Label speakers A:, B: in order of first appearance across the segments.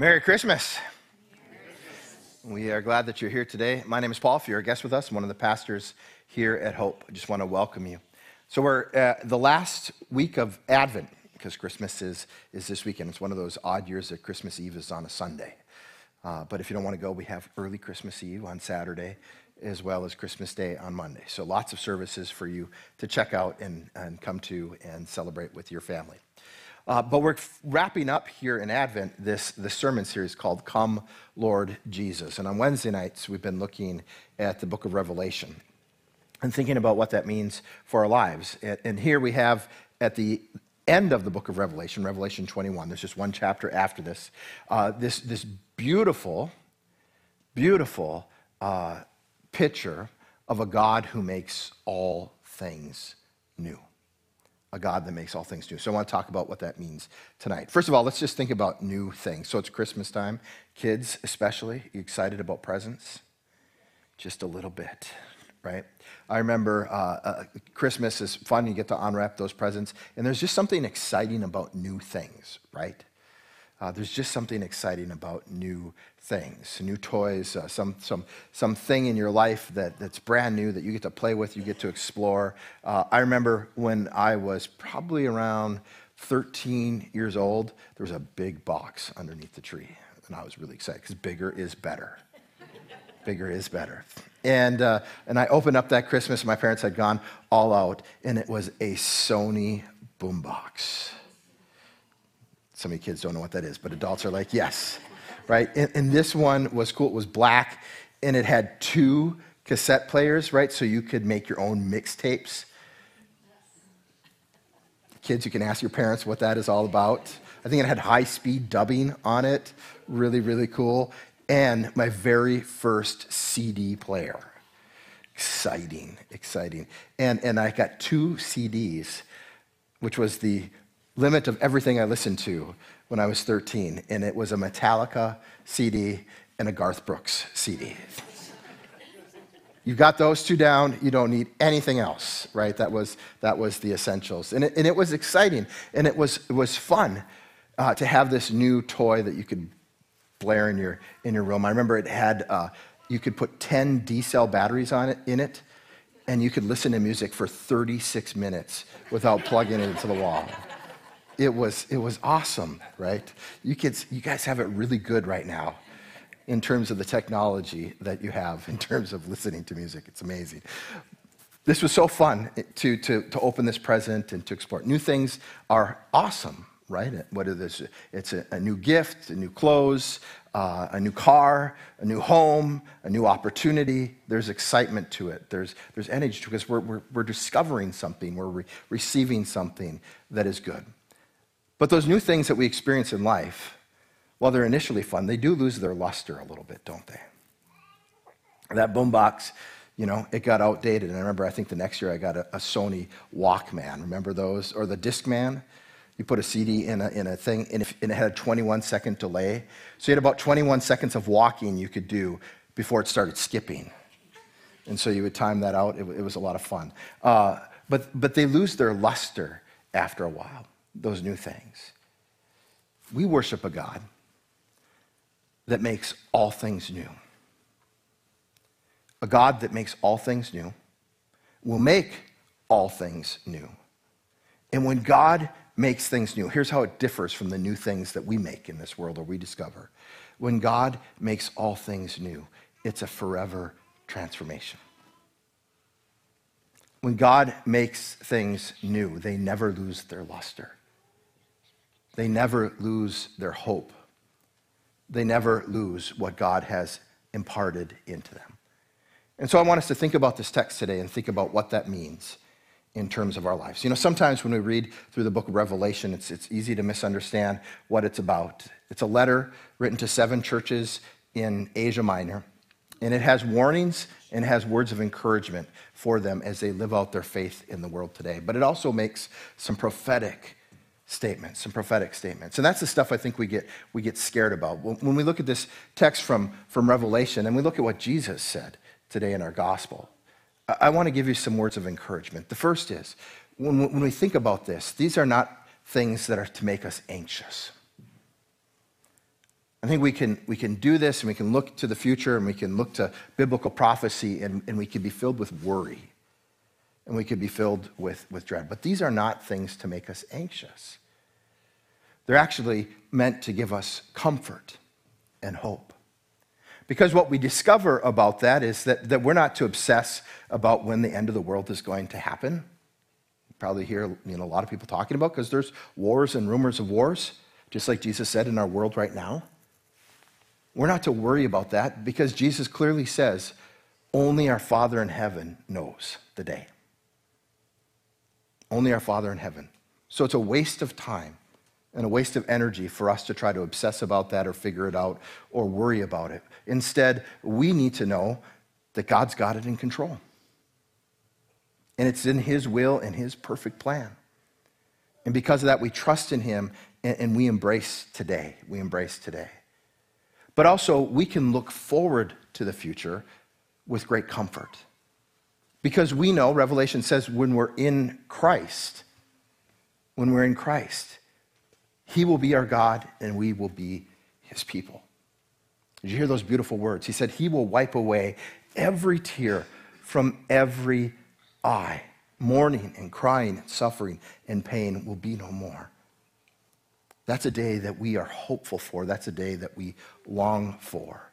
A: Merry Christmas. We are glad that you're here today. My name is Paul. If you're a guest with us, I'm one of the pastors here at Hope. I just want to welcome you. So, we're uh, the last week of Advent because Christmas is, is this weekend. It's one of those odd years that Christmas Eve is on a Sunday. Uh, but if you don't want to go, we have early Christmas Eve on Saturday as well as Christmas Day on Monday. So, lots of services for you to check out and, and come to and celebrate with your family. Uh, but we're wrapping up here in Advent this, this sermon series called Come, Lord Jesus. And on Wednesday nights, we've been looking at the book of Revelation and thinking about what that means for our lives. And here we have at the end of the book of Revelation, Revelation 21, there's just one chapter after this, uh, this, this beautiful, beautiful uh, picture of a God who makes all things new a God that makes all things new. So I want to talk about what that means tonight. First of all, let's just think about new things. So it's Christmas time. Kids, especially, you excited about presents? Just a little bit, right? I remember uh, uh, Christmas is fun. You get to unwrap those presents. And there's just something exciting about new things, right? Uh, there's just something exciting about new things, new toys, uh, some, some, something in your life that, that's brand new that you get to play with, you get to explore. Uh, I remember when I was probably around 13 years old, there was a big box underneath the tree. And I was really excited because bigger is better. bigger is better. And, uh, and I opened up that Christmas, my parents had gone all out, and it was a Sony boombox. Of you kids don't know what that is, but adults are like, yes, right? And, and this one was cool. It was black, and it had two cassette players, right? So you could make your own mixtapes. Kids, you can ask your parents what that is all about. I think it had high speed dubbing on it. Really, really cool. And my very first CD player. Exciting, exciting. And, and I got two CDs, which was the limit of everything I listened to when I was 13, and it was a Metallica CD and a Garth Brooks CD. you got those two down, you don't need anything else, right? That was, that was the essentials. And it, and it was exciting, and it was, it was fun uh, to have this new toy that you could blare in your, in your room. I remember it had, uh, you could put 10 D cell batteries on it, in it, and you could listen to music for 36 minutes without plugging it into the wall it was, it was awesome, right? You kids, you guys have it really good right now in terms of the technology that you have in terms of listening to music. It's amazing. This was so fun to, to, to open this present and to explore. New things are awesome, right? Whether this, it's a, a new gift, a new clothes, uh, a new car, a new home, a new opportunity. There's excitement to it. There's, there's energy to it because we're, we're, we're discovering something. We're re- receiving something that is good. But those new things that we experience in life, while they're initially fun, they do lose their luster a little bit, don't they? That boombox, you know, it got outdated. And I remember, I think the next year I got a, a Sony Walkman. Remember those? Or the Discman? You put a CD in a, in a thing, and, if, and it had a 21 second delay. So you had about 21 seconds of walking you could do before it started skipping. And so you would time that out. It, it was a lot of fun. Uh, but, but they lose their luster after a while those new things. We worship a God that makes all things new. A God that makes all things new will make all things new. And when God makes things new, here's how it differs from the new things that we make in this world or we discover. When God makes all things new, it's a forever transformation. When God makes things new, they never lose their luster. They never lose their hope. They never lose what God has imparted into them. And so I want us to think about this text today and think about what that means in terms of our lives. You know, sometimes when we read through the book of Revelation, it's, it's easy to misunderstand what it's about. It's a letter written to seven churches in Asia Minor, and it has warnings and has words of encouragement for them as they live out their faith in the world today. But it also makes some prophetic statements, some prophetic statements. And that's the stuff I think we get, we get scared about. When we look at this text from, from Revelation and we look at what Jesus said today in our gospel, I, want to give you some words of encouragement. The first is when, when we think about this, these are not things that are to make us anxious. I think we can, we can do this and we can look to the future and we can look to biblical prophecy and, and we can be filled with worry and we could be filled with, with dread. But these are not things to make us anxious. They're actually meant to give us comfort and hope. Because what we discover about that is that, that we're not to obsess about when the end of the world is going to happen. You probably hear you know, a lot of people talking about because there's wars and rumors of wars, just like Jesus said in our world right now. We're not to worry about that because Jesus clearly says only our Father in heaven knows the day. Only our Father in heaven. So it's a waste of time and a waste of energy for us to try to obsess about that or figure it out or worry about it. Instead, we need to know that God's got it in control. And it's in His will and His perfect plan. And because of that, we trust in Him and, we embrace today. We embrace today. But also, we can look forward to the future with great comfort. Because we know, Revelation says, when we're in Christ, when we're in Christ, He will be our God and we will be His people. Did you hear those beautiful words? He said, He will wipe away every tear from every eye. Mourning and crying and suffering and pain will be no more. That's a day that we are hopeful for. That's a day that we long for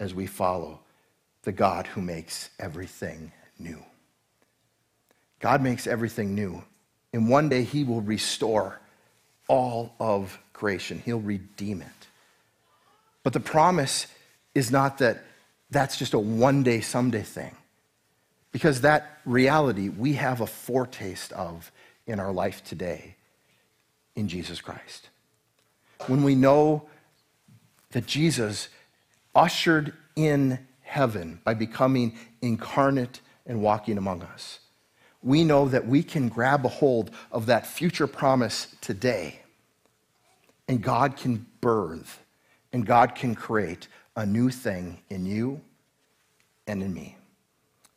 A: as we follow the God who makes everything new. God makes everything new. And one day he will restore all of creation, he'll redeem it. But the promise is not that that's just a one day, someday thing. Because that reality we have a foretaste of in our life today in Jesus Christ. When we know that Jesus ushered in heaven by becoming incarnate and walking among us. We know that we can grab a hold of that future promise today, and God can birth and God can create a new thing in you and in me.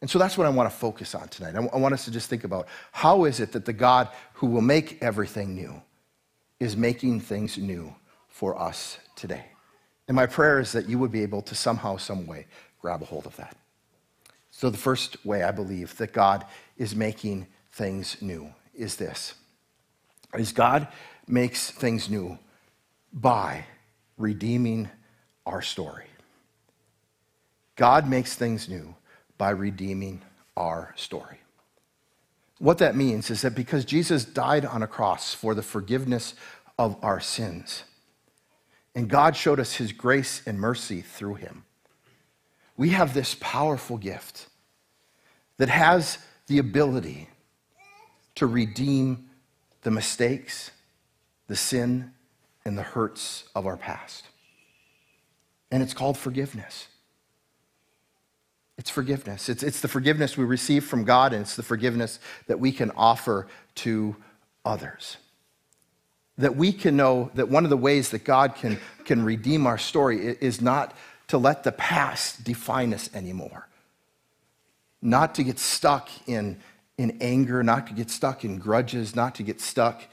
A: And so that's what I want to focus on tonight. I want us to just think about how is it that the God who will make everything new is making things new for us today? And my prayer is that you would be able to somehow, some way, grab a hold of that. So, the first way I believe that God is making things new is this is God makes things new by redeeming our story. God makes things new by redeeming our story. What that means is that because Jesus died on a cross for the forgiveness of our sins, and God showed us his grace and mercy through him, we have this powerful gift that has the ability to redeem the mistakes, the sin, and the hurts of our past. And it's called forgiveness. It's forgiveness. It's, it's the forgiveness we receive from God, and it's the forgiveness that we can offer to others. That we can know that one of the ways that God can, can redeem our story is not to let the past define us anymore. Not to get stuck in, in anger, not to get stuck in grudges, not to get stuck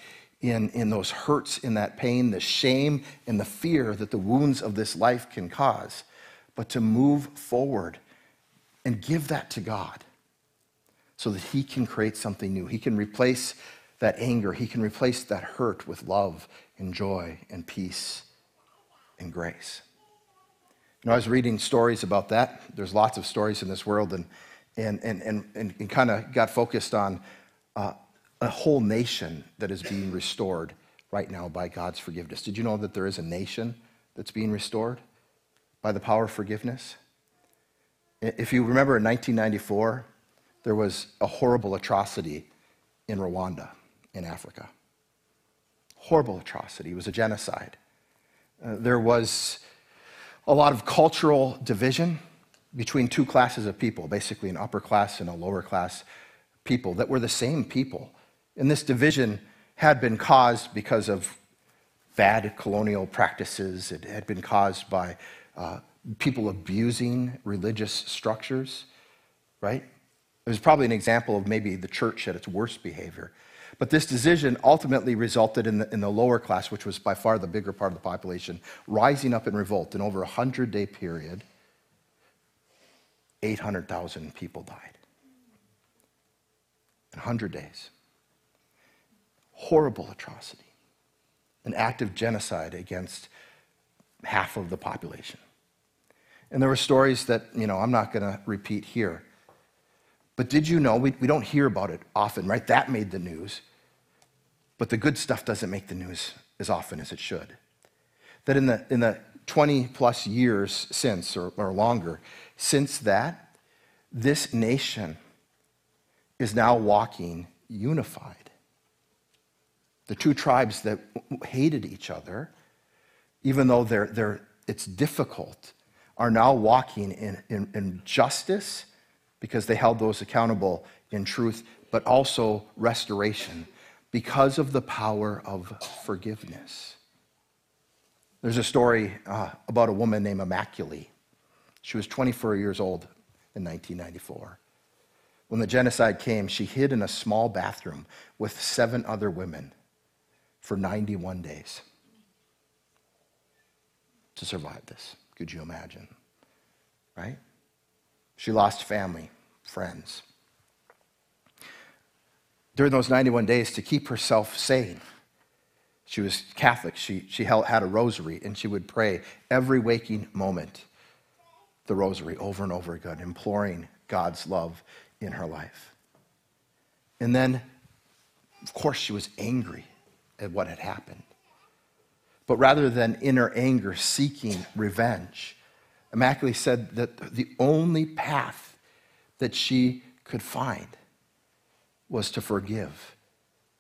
A: in, in those hurts, in that pain, the shame, and the fear that the wounds of this life can cause, but to move forward and give that to God so that He can create something new. He can replace that anger, He can replace that hurt with love and joy and peace and grace. You know, I was reading stories about that. There's lots of stories in this world, and, and, and, and, and kind of got focused on uh, a whole nation that is being restored right now by God's forgiveness. Did you know that there is a nation that's being restored by the power of forgiveness? If you remember in 1994, there was a horrible atrocity in Rwanda, in Africa. Horrible atrocity. It was a genocide. Uh, there was a lot of cultural division between two classes of people, basically an upper class and a lower class people that were the same people. And this division had been caused because of bad colonial practices, it had been caused by uh, people abusing religious structures, right? It was probably an example of maybe the church at its worst behavior. But this decision ultimately resulted in the, in the lower class, which was by far the bigger part of the population, rising up in revolt. In over a 100 day period, 800,000 people died. In 100 days. Horrible atrocity. An act of genocide against half of the population. And there were stories that, you know, I'm not going to repeat here. But did you know, we, we don't hear about it often, right? That made the news. But the good stuff doesn't make the news as often as it should. That in the, in the 20 plus years since, or, or longer, since that, this nation is now walking unified. The two tribes that hated each other, even though they're, they're, it's difficult, are now walking in, in, in justice because they held those accountable in truth, but also restoration because of the power of forgiveness. There's a story uh, about a woman named Immaculée. She was 24 years old in 1994. When the genocide came, she hid in a small bathroom with seven other women for 91 days to survive this. Could you imagine? Right? She lost family, friends during those 91 days to keep herself sane. She was Catholic. She, she held, had a rosary, and she would pray every waking moment the rosary over and over again, imploring God's love in her life. And then, of course, she was angry at what had happened. But rather than in her anger seeking revenge, Immaculée said that the only path that she could find was to forgive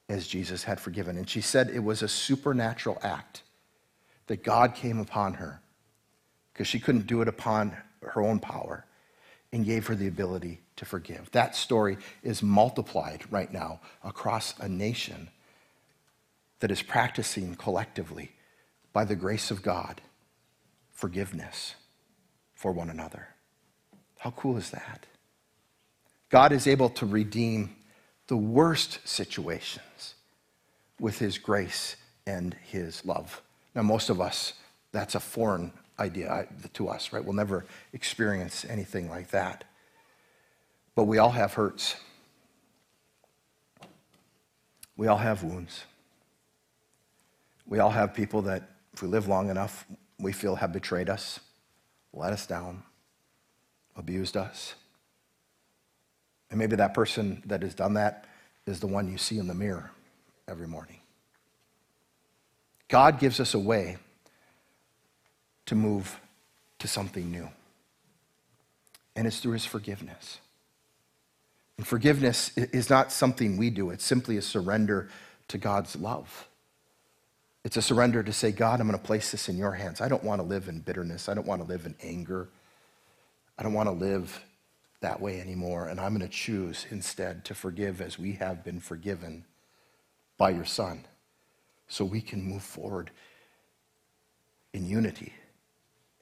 A: as Jesus had forgiven. And she said it was a supernatural act that God came upon her because she couldn't do it upon her own power and gave her the ability to forgive. That story is multiplied right now across a nation that is practicing collectively, by the grace of God, forgiveness for one another. How cool is that? God is able to redeem the worst situations with his grace and his love. Now, most of us, that's a foreign idea to us, right? We'll never experience anything like that. But we all have hurts. We all have wounds. We all have people that, if we live long enough, we feel have betrayed us, let us down, abused us. And maybe that person that has done that is the one you see in the mirror every morning. God gives us a way to move to something new, and it's through his forgiveness. And forgiveness is not something we do, it's simply a surrender to God's love. It's a surrender to say, God, I'm going to place this in your hands. I don't want to live in bitterness. I don't want to live in anger. I don't want to live that way anymore, and I'm going to choose instead to forgive as we have been forgiven by your Son, so we can move forward in unity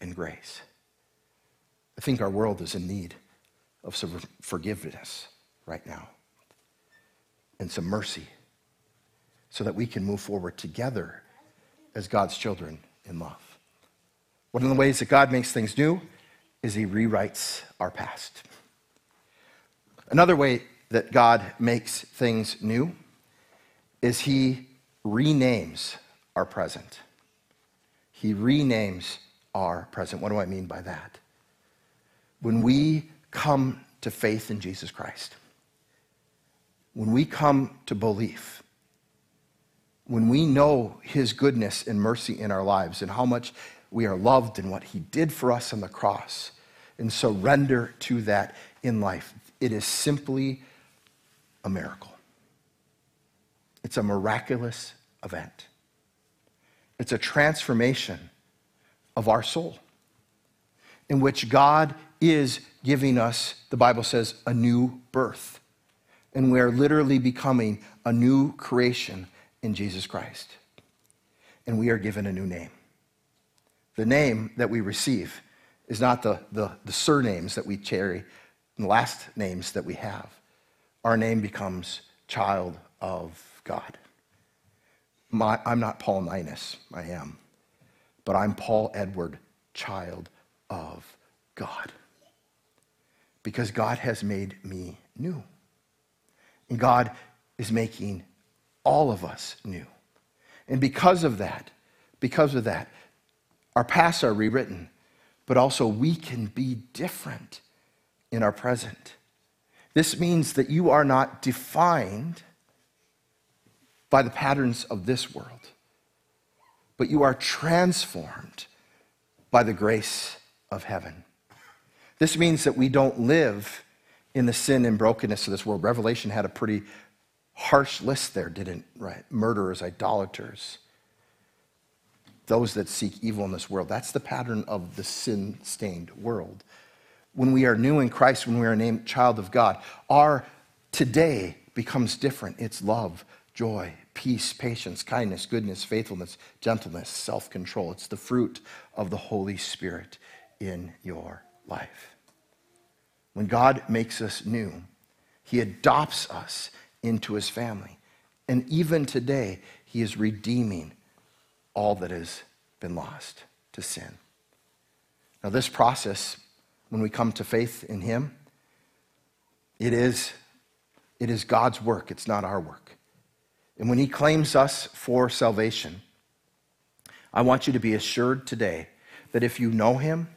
A: and grace. I think our world is in need of some forgiveness right now and some mercy so that we can move forward together as God's children in love. One of the ways that God makes things new is he rewrites our past. Another way that God makes things new is he renames our present. He renames our present. What do I mean by that? When we come to faith in Jesus Christ, when we come to belief, when we know his goodness and mercy in our lives and how much we are loved and what he did for us on the cross, and surrender to that in life, it is simply a miracle. It's a miraculous event. It's a transformation of our soul in which God is giving us, the Bible says, a new birth. And we are literally becoming a new creation in Jesus Christ. And we are given a new name. The name that we receive is not the, the, the surnames that we carry and last names that we have, our name becomes child of God. My, I'm not Paul Ninus, I am, but I'm Paul Edward, child of God. Because God has made me new. And God is making all of us new. And because of that, because of that, our pasts are rewritten, but also we can be different in our present. This means that you are not defined by the patterns of this world, but you are transformed by the grace of heaven. This means that we don't live in the sin and brokenness of this world. Revelation had a pretty harsh list there, didn't right? Murderers, idolaters, those that seek evil in this world. That's the pattern of the sin stained world. When we are new in Christ, when we are named child of God, our today becomes different. It's love, joy, peace, patience, kindness, goodness, faithfulness, gentleness, self control. It's the fruit of the Holy Spirit in your life. When God makes us new, He adopts us into His family. And even today, He is redeeming all that has been lost to sin. Now, this process, when we come to faith in Him, it is, it is God's work, it's not our work. And when He claims us for salvation, I want you to be assured today that if you know Him,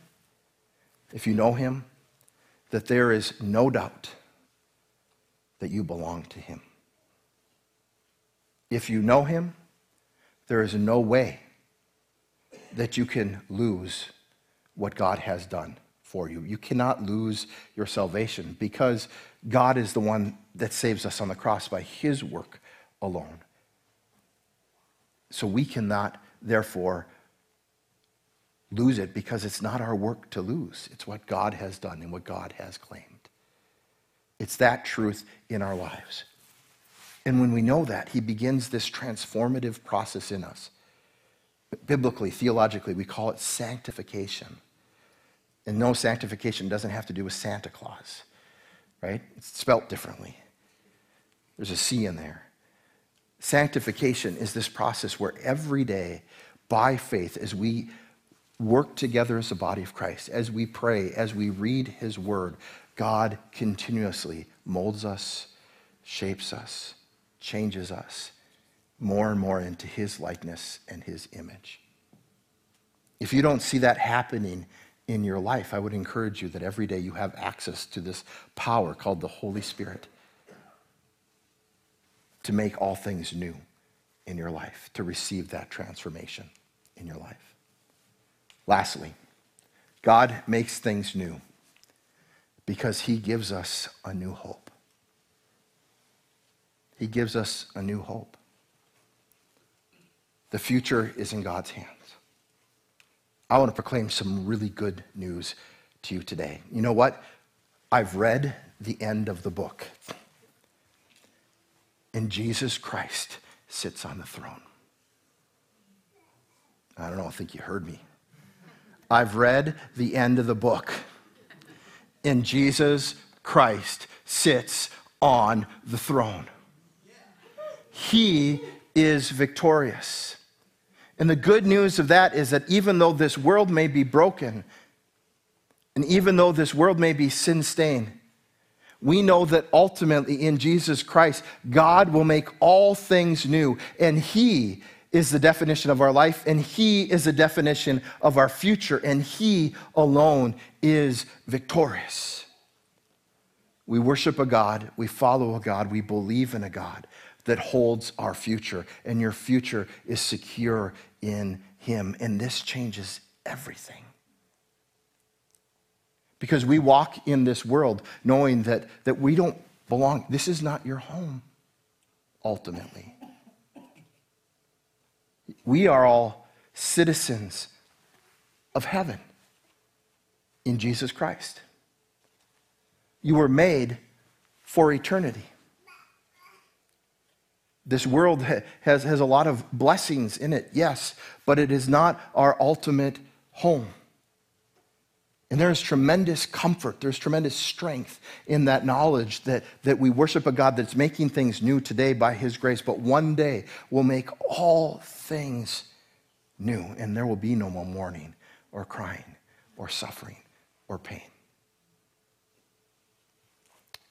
A: if you know Him, that there is no doubt that you belong to Him. If you know Him, there is no way that you can lose what God has done for you. You cannot lose your salvation because God is the one that saves us on the cross by His work alone. So we cannot, therefore, lose it because it's not our work to lose. It's what God has done and what God has claimed. It's that truth in our lives. And when we know that, He begins this transformative process in us. Biblically, theologically, we call it sanctification. And no, sanctification doesn't have to do with Santa Claus, right? It's spelt differently. There's a C in there. Sanctification is this process where every day, by faith, as we work together as a body of Christ, as we pray, as we read His Word, God continuously molds us, shapes us, changes us more and more into His likeness and His image. If you don't see that happening in your life, I would encourage you that every day you have access to this power called the Holy Spirit to make all things new in your life, to receive that transformation in your life. Lastly, God makes things new because he gives us a new hope. He gives us a new hope. The future is in God's hands. I want to proclaim some really good news to you today. You know what? I've read the end of the book, and Jesus Christ sits on the throne. I don't know, I think you heard me. I've read the end of the book. And Jesus Christ sits on the throne. He is victorious. And the good news of that is that even though this world may be broken, and even though this world may be sin stained, we know that ultimately in Jesus Christ, God will make all things new, and He is the definition of our life, and He is the definition of our future, and He alone is victorious. We worship a God, we follow a God, we believe in a God that holds our future, and your future is secure in Him. And this changes everything. Because we walk in this world knowing that, that we don't belong, this is not your home, ultimately. We are all citizens of heaven in Jesus Christ. You were made for eternity. This world has, has a lot of blessings in it, yes, but it is not our ultimate home. And there is tremendous comfort, there's tremendous strength in that knowledge that, that we worship a God that's making things new today by His grace, but one day will make all things new, and there will be no more mourning or crying or suffering or pain.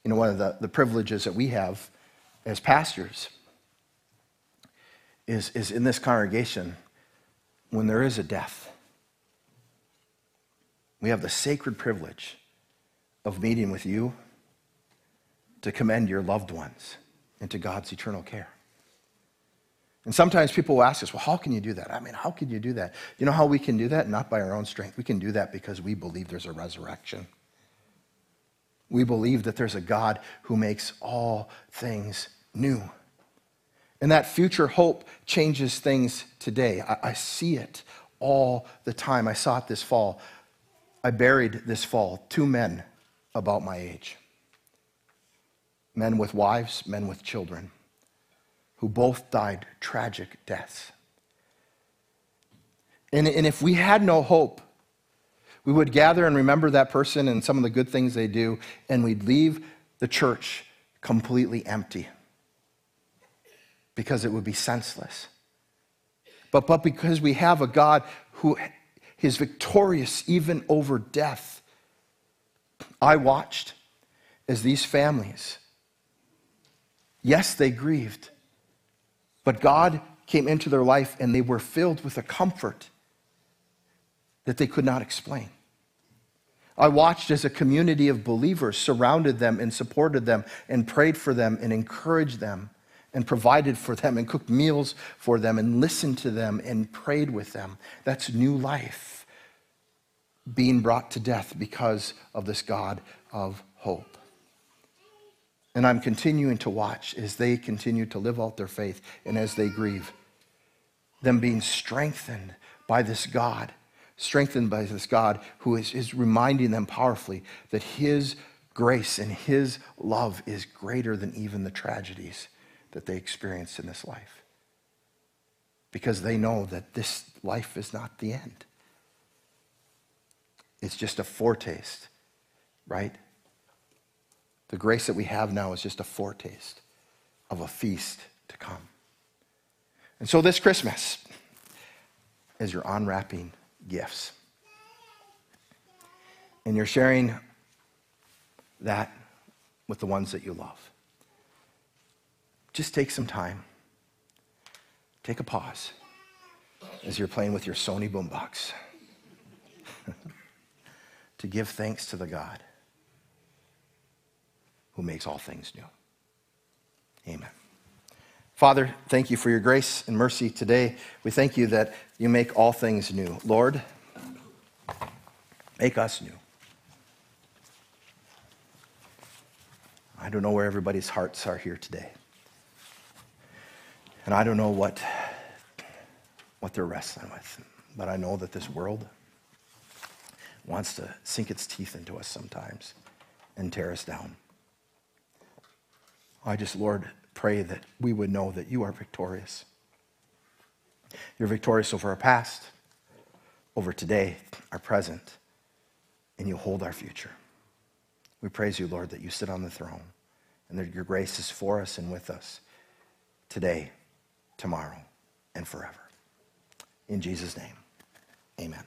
A: You know, one of the, the privileges that we have as pastors is, is in this congregation when there is a death we have the sacred privilege of meeting with you to commend your loved ones into God's eternal care. And sometimes people will ask us, well, how can you do that? I mean, how can you do that? You know how we can do that? Not by our own strength. We can do that because we believe there's a resurrection. We believe that there's a God who makes all things new. And that future hope changes things today. I, I see it all the time. I saw it this fall. I buried this fall two men about my age men with wives, men with children, who both died tragic deaths. And, and if we had no hope, we would gather and remember that person and some of the good things they do, and we'd leave the church completely empty because it would be senseless. But, but because we have a God who is victorious even over death. I watched as these families, yes, they grieved, but God came into their life and they were filled with a comfort that they could not explain. I watched as a community of believers surrounded them and supported them and prayed for them and encouraged them and provided for them and cooked meals for them and listened to them and prayed with them. That's new life being brought to death because of this God of hope. And I'm continuing to watch as they continue to live out their faith and as they grieve, them being strengthened by this God, strengthened by this God who is, is reminding them powerfully that His grace and His love is greater than even the tragedies that they experience in this life. Because they know that this life is not the end. It's just a foretaste, right? The grace that we have now is just a foretaste of a feast to come. And so this Christmas, as you're unwrapping gifts, and you're sharing that with the ones that you love just take some time. Take a pause as you're playing with your Sony boombox to give thanks to the God who makes all things new. Amen. Father, thank you for your grace and mercy today. We thank you that you make all things new. Lord, make us new. I don't know where everybody's hearts are here today. And I don't know what, what they're wrestling with, but I know that this world wants to sink its teeth into us sometimes and tear us down. I just, Lord, pray that we would know that you are victorious. You're victorious over our past, over today, our present, and you hold our future. We praise you, Lord, that you sit on the throne and that your grace is for us and with us today tomorrow, and forever. In Jesus' name, amen.